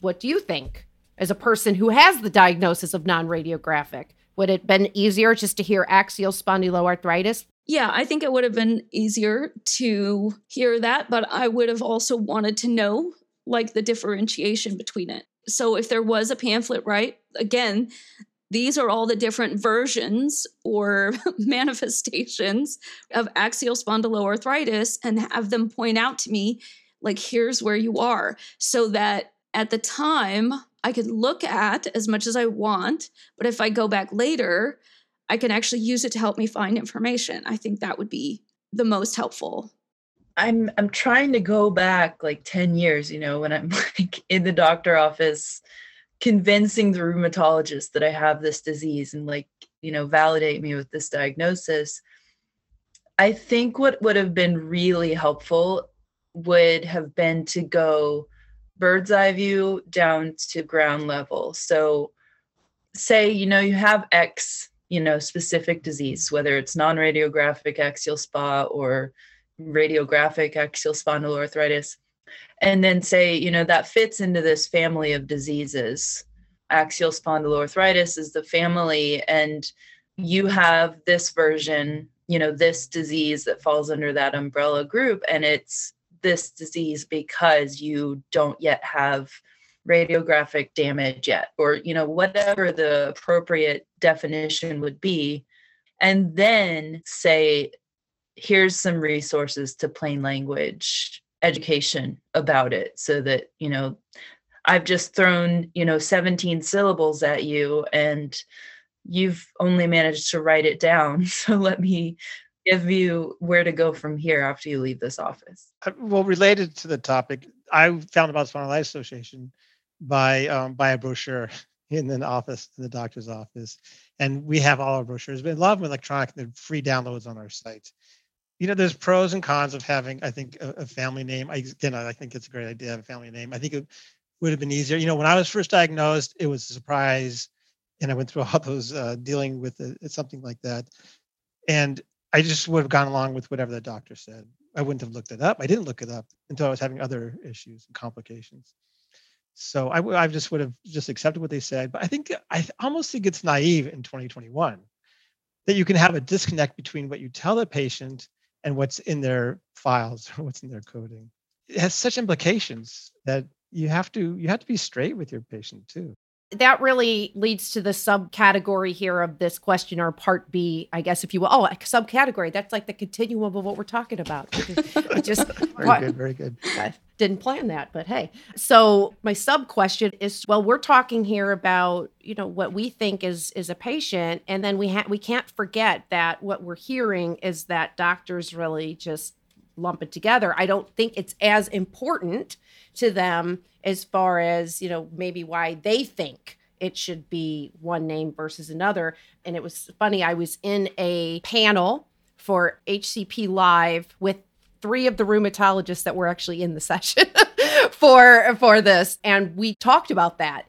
What do you think as a person who has the diagnosis of non-radiographic would it been easier just to hear axial spondyloarthritis? Yeah, I think it would have been easier to hear that, but I would have also wanted to know like the differentiation between it. So if there was a pamphlet, right? Again, these are all the different versions or [LAUGHS] manifestations of axial spondyloarthritis and have them point out to me like here's where you are so that at the time I could look at as much as I want, but if I go back later, I can actually use it to help me find information. I think that would be the most helpful. I'm I'm trying to go back like 10 years, you know, when I'm [LAUGHS] like in the doctor office convincing the rheumatologist that I have this disease and like, you know, validate me with this diagnosis. I think what would have been really helpful would have been to go bird's eye view down to ground level. So say, you know, you have X, you know, specific disease, whether it's non-radiographic axial SPA or radiographic axial spondyloarthritis and then say you know that fits into this family of diseases. Axial spondyloarthritis is the family and you have this version you know this disease that falls under that umbrella group and it's this disease because you don't yet have radiographic damage yet or you know whatever the appropriate definition would be. And then say here's some resources to plain language education about it so that you know i've just thrown you know 17 syllables at you and you've only managed to write it down. [LAUGHS] So let me give you where to go from here after you leave this office. Uh, well related to the topic i found about spondylitis association by um, by a brochure [LAUGHS] in an office in the doctor's office. And we have all our brochures. But a lot of them electronic they're free downloads on our site you know, there's pros and cons of having, I think, a, a family name. I, again, I think it's a great idea to have a family name. I think it would have been easier. You know, when I was first diagnosed, it was a surprise, and I went through [LAUGHS] all those uh, dealing with it, something like that, and I just would have gone along with whatever the doctor said. I wouldn't have looked it up. I didn't look it up until I was having other issues and complications. So I, I just would have just accepted what they said. But I think I almost think it's naive in 2021 that you can have a disconnect between what you tell the patient and what's in their files [LAUGHS] or what's in their coding. It has such implications that you have to you have to be straight with your patient too that really leads to the subcategory here of this question or part B, I guess, if you will. Oh, a subcategory. That's like the continuum of what we're talking about. [LAUGHS] Just [LAUGHS] very what, good, very good. I didn't plan that, but hey. So my sub question is: Well, we're talking here about you know what we think is is a patient, and then we ha- we can't forget that what we're hearing is that doctors really just lump it together. I don't think it's as important to them as far as, you know, maybe why they think it should be one name versus another. And it was funny, I was in a panel for HCP Live with three of the rheumatologists that were actually in the [LAUGHS] session for for this and we talked about that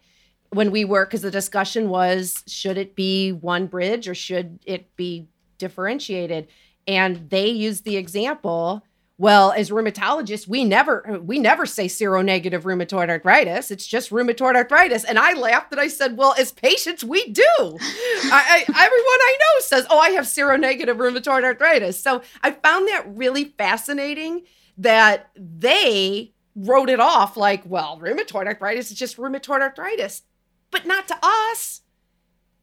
when we were because the discussion was should it be one bridge or should it be differentiated and they used the example well as rheumatologists we never we never say seronegative rheumatoid arthritis it's just rheumatoid arthritis and i laughed and i said well as patients we do I, I, everyone i know says oh i have seronegative rheumatoid arthritis so i found that really fascinating that they wrote it off like well rheumatoid arthritis is just rheumatoid arthritis but not to us.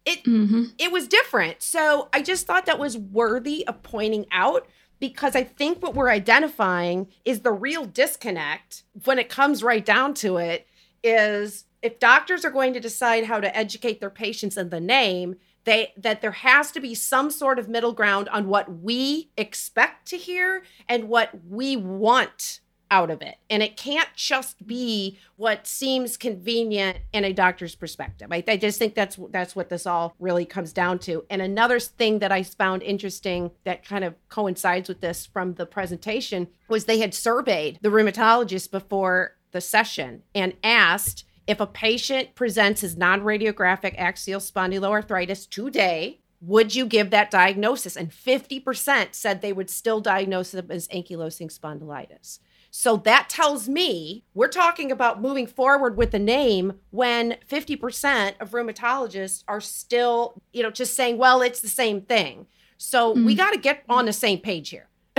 It mm-hmm. it was different. So I just thought that was worthy of pointing out because I think what we're identifying is the real disconnect when it comes right down to it is if doctors are going to decide how to educate their patients in the name, they that there has to be some sort of middle ground on what we expect to hear and what we want out of it. And it can't just be what seems convenient in a doctor's perspective. I, I, just think that's that's what this all really comes down to. And another thing that I found interesting that kind of coincides with this from the presentation was they had surveyed the rheumatologist before the session and asked if a patient presents as non-radiographic axial spondyloarthritis today would you give that diagnosis? And 50% said they would still diagnose them as ankylosing spondylitis. So that tells me we're talking about moving forward with the name when 50% of rheumatologists are still, you know, just saying, well, it's the same thing. So mm-hmm. we got to get on the same page here. [LAUGHS]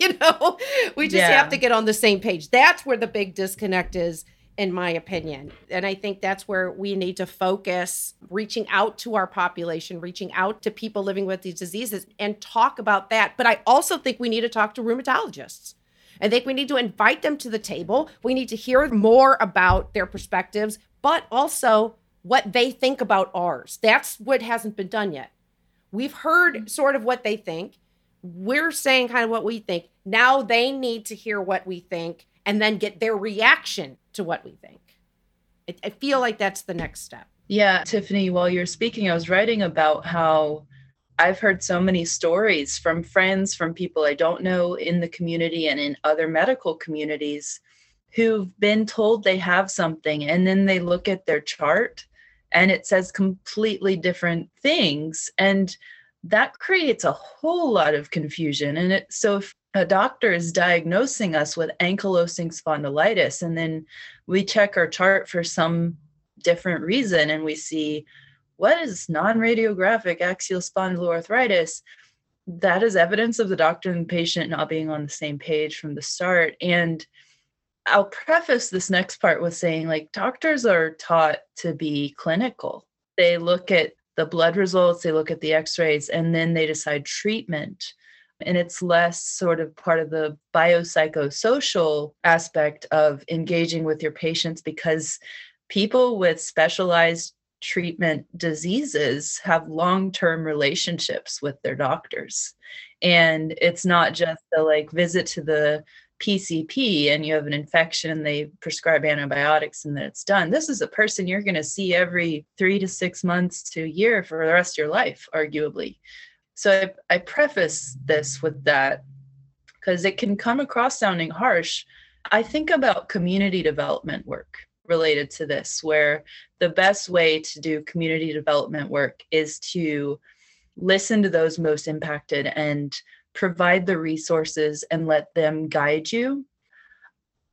you know, we just yeah. have to get on the same page. That's where the big disconnect is in my opinion. And I think that's where we need to focus reaching out to our population, reaching out to people living with these diseases and talk about that. But I also think we need to talk to rheumatologists. I think we need to invite them to the table. We need to hear more about their perspectives, but also what they think about ours. That's what hasn't been done yet. We've heard sort of what they think. We're saying kind of what we think. Now they need to hear what we think and then get their reaction to what we think. I, feel like that's the next step. Yeah, Tiffany, while you're speaking, I was writing about how I've heard so many stories from friends, from people I don't know in the community and in other medical communities who've been told they have something and then they look at their chart and it says completely different things. And that creates a whole lot of confusion. And it, so if a doctor is diagnosing us with ankylosing spondylitis and then we check our chart for some different reason and we see what is non-radiographic axial spondyloarthritis? That is evidence of the doctor and patient not being on the same page from the start. And i'll preface this next part with saying like doctors are taught to be clinical. They look at the blood results they look at the x-rays and then they decide treatment. And it's less sort of part of the biopsychosocial aspect of engaging with your patients because people with specialized treatment diseases have long-term relationships with their doctors and it's not just the like visit to the PCP and you have an infection and they prescribe antibiotics and then it's done. This is a person you're going to see every three to six months to a year for the rest of your life, arguably. So I, I preface this with that because it can come across sounding harsh. I think about community development work related to this, where the best way to do community development work is to listen to those most impacted and provide the resources and let them guide you.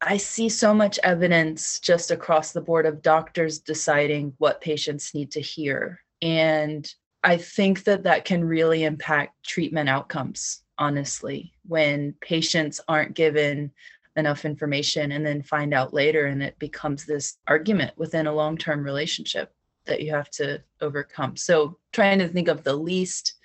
I see so much evidence just across the board of doctors deciding what patients need to hear. And I think that that can really impact treatment outcomes, honestly, when patients aren't given enough information and then find out later and it becomes this argument within a long-term relationship that you have to overcome. So trying to think of the least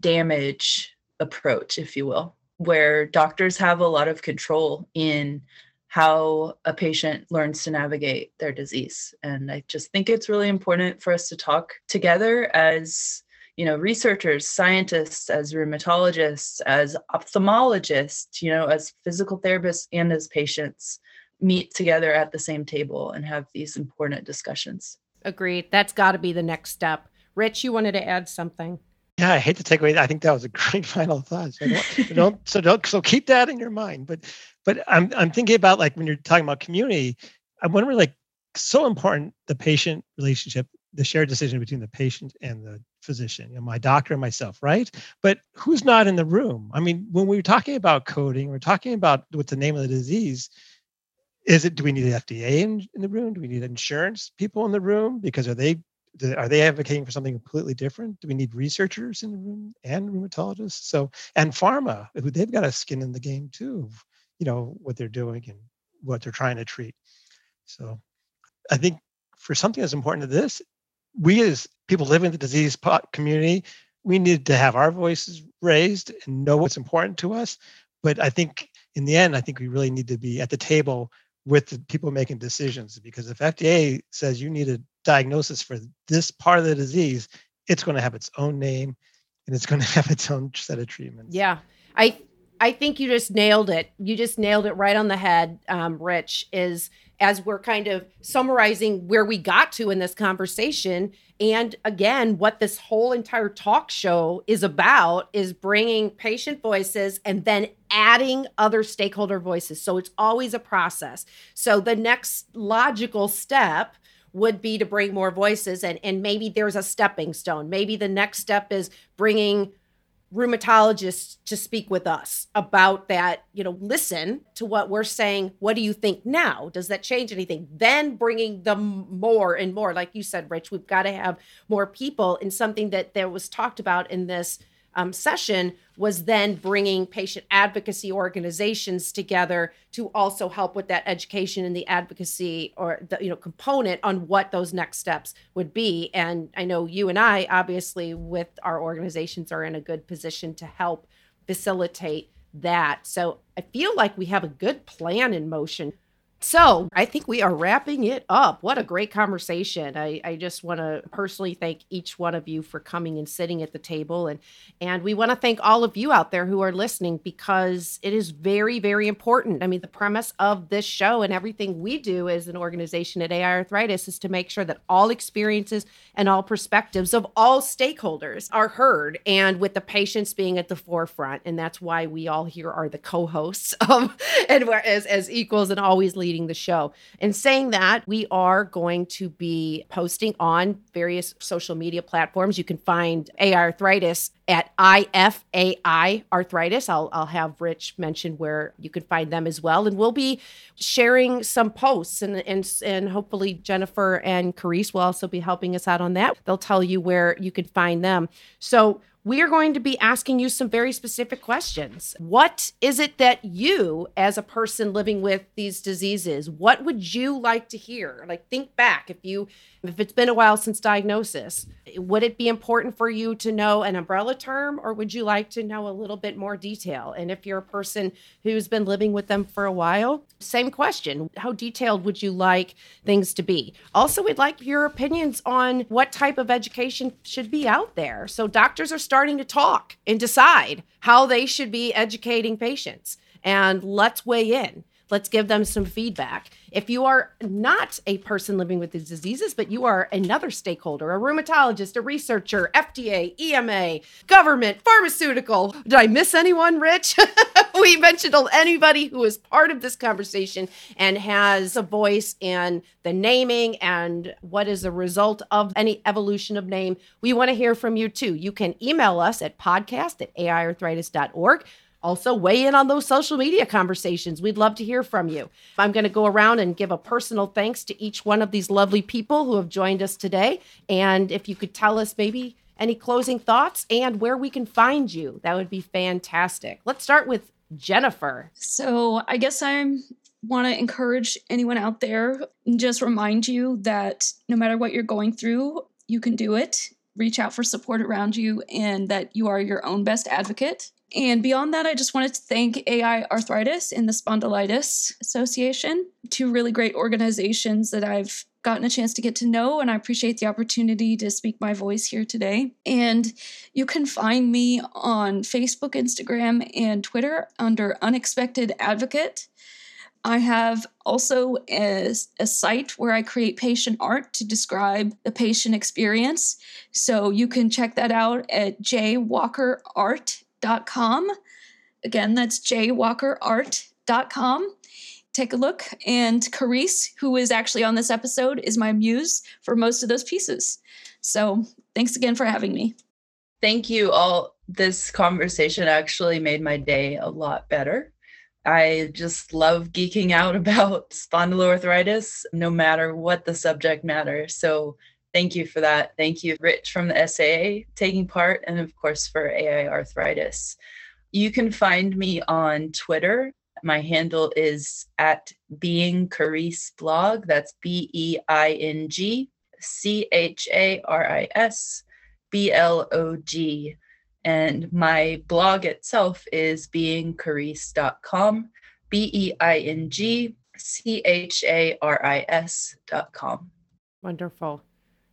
damage approach if you will where doctors have a lot of control in how a patient learns to navigate their disease. And i just think it's really important for us to talk together as you know researchers scientists as rheumatologists as ophthalmologists you know as physical therapists and as patients meet together at the same table and have these important discussions. Agreed. That's got to be the next step. Rich you wanted to add something? Yeah i hate to take away i think that was a [LAUGHS] great final thought. So don't, so don't so don't so keep that in your mind. But but i'm i'm thinking about like when you're talking about community i wonder like so important the patient relationship, the shared decision between the patient and the physician, you know, my doctor and myself, right? But who's not in the room? I mean, when we're talking about coding, we're talking about what's the name of the disease. Is it? Do we need the FDA in, in the room? Do we need insurance people in the room? Because are they are they advocating for something completely different? Do we need researchers in the room and rheumatologists? So and pharma, they've got a skin in the game too. You know what they're doing and what they're trying to treat. So I think for something as important as this, we as people living in the disease community, we need to have our voices raised and know what's important to us. But I think in the end, I think we really need to be at the table with the people making decisions because if FDA says you need a diagnosis for this part of the disease, it's going to have its own name and it's going [LAUGHS] to have its own set of treatments. Yeah. I I think you just nailed it. You just nailed it right on the head, um, Rich, is as we're kind of summarizing where we got to in this conversation. And again, what this whole entire talk show is about is bringing patient voices and then adding other stakeholder voices. So it's always a process. So the next logical step would be to bring more voices and and maybe there's a stepping stone maybe the next step is bringing rheumatologists to speak with us about that you know listen to what we're saying. What do you think now? Does that change anything? Then bringing them more and more. Like you said rich we've got to have more people. In something that there was talked about in this um, session was then bringing patient advocacy organizations together to also help with that education and the advocacy or the you know component on what those next steps would be. And i know you and i obviously with our organizations are in a good position to help facilitate that. So i feel like we have a good plan in motion so I think we are wrapping it up. What a great conversation. I, I just want to personally thank each one of you for coming and sitting at the table. And, and we want to thank all of you out there who are listening because it is very, very important. I mean, the premise of this show and everything we do as an organization at AI Arthritis is to make sure that all experiences and all perspectives of all stakeholders are heard and with the patients being at the forefront. And that's why we all here are the co-hosts [LAUGHS] and as, as equals and always lead the show. And saying that, we are going to be posting on various social media platforms. You can find AI Arthritis at IFAI Arthritis. I'll, I'll have Rich mention where you can find them as well. And we'll be sharing some posts, and, and, and hopefully Jennifer and Charis will also be helping us out on that. They'll tell you where you can find them. So we are going to be asking you some very specific questions. What is it that you, as a person living with these diseases, what would you like to hear? Like, think back if you, if it's been a while since diagnosis, would it be important for you to know an umbrella term or would you like to know a little bit more detail? And if you're a person who's been living with them for a while, same question. How detailed would you like things to be? Also, we'd like your opinions on what type of education should be out there. So, doctors are starting to talk and decide how they should be educating patients. And let's weigh in. Let's give them some feedback. If you are not a person living with these diseases, but you are another stakeholder, a rheumatologist, a researcher, FDA, EMA, government, pharmaceutical, did I miss anyone, Rich? [LAUGHS] we mentioned anybody who is part of this conversation and has a voice in the naming and what is the result of any evolution of name. We want to hear from you too. You can email us at podcast at aiarthritis.org. Also, weigh in on those social media conversations. We'd love to hear from you. I'm going to go around and give a personal thanks to each one of these lovely people who have joined us today. And if you could tell us maybe any closing thoughts and where we can find you, that would be fantastic. Let's start with Jennifer. So, I guess I want to encourage anyone out there, and just remind you that no matter what you're going through, you can do it. Reach out for support around you and that you are your own best advocate and beyond that, I just wanted to thank AI Arthritis and the Spondylitis Association, two really great organizations that I've gotten a chance to get to know, and I appreciate the opportunity to speak my voice here today. And you can find me on Facebook, Instagram, and Twitter under Unexpected Advocate. I have also a, a, site where I create patient art to describe the patient experience. So you can check that out at jwalkerart.com. Again, that's jwalkerart.com. take a look. And Charis, who is actually on this episode, is my muse for most of those pieces. So thanks again for having me. Thank you all. This conversation actually made my day a lot better. I just love geeking out [LAUGHS] about spondyloarthritis, no matter what the subject matter. So thank you for that. Thank you, Rich from the SAA, taking part, and of course for AI arthritis. You can find me on Twitter. My handle is at Being Charis Blog. That's B E I N G C H A R I S B L O G. And my blog itself is beingcharis.com, B E I N G C H A R I S.com. Wonderful.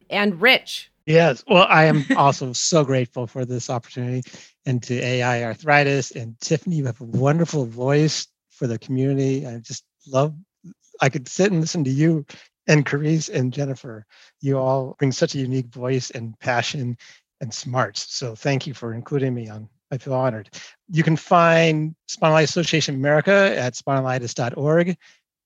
And Rich. Yes. Well, I am also so grateful for this opportunity and to AI Arthritis. And Tiffany, you have a wonderful voice for the community. I just love, I could sit and listen to you and Charis and Jennifer. You all bring such a unique voice and passion and smarts. So thank you for including me on. I feel honored. You can find Spondylitis Association America at spondylitis.org.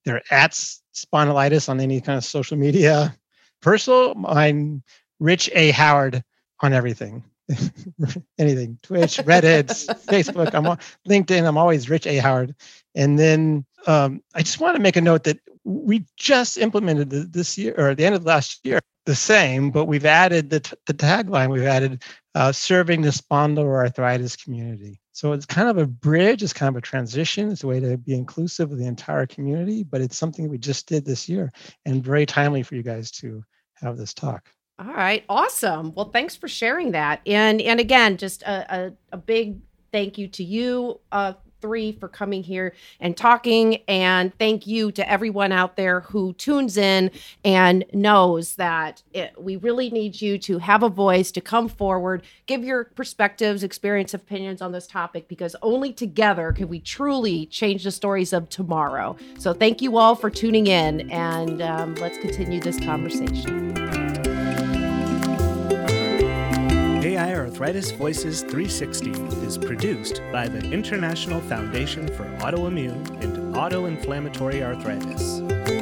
They're at spondylitis on any kind of social media. Personal, I'm Rich A. Howard on everything. [LAUGHS] anything twitch reddit [LAUGHS] facebook i'm on linkedin i'm always rich a howard and then um, i just want to make a note that we just implemented this year or at the end of last year the same but we've added the, t- the tagline we've added uh, serving the spondyloarthritis community so it's kind of a bridge it's kind of a transition it's a way to be inclusive of the entire community but it's something we just did this year and very timely for you guys to have this talk all right, awesome. Well, thanks for sharing that. And and again, just a, a, a big thank you to you uh, three for coming here and talking. And thank you to everyone out there who tunes in and knows that it, we really need you to have a voice, to come forward, give your perspectives, experience, opinions on this topic, because only together can we truly change the stories of tomorrow. So thank you all for tuning in, and um, let's continue this conversation. Arthritis Voices 360 is produced by the International Foundation for Autoimmune and Autoinflammatory Arthritis.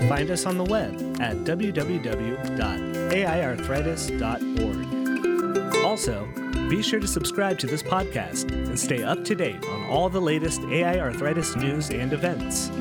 Find us on the web at www.aiarthritis.org. Also, be sure to subscribe to this podcast and stay up to date on all the latest AI arthritis news and events.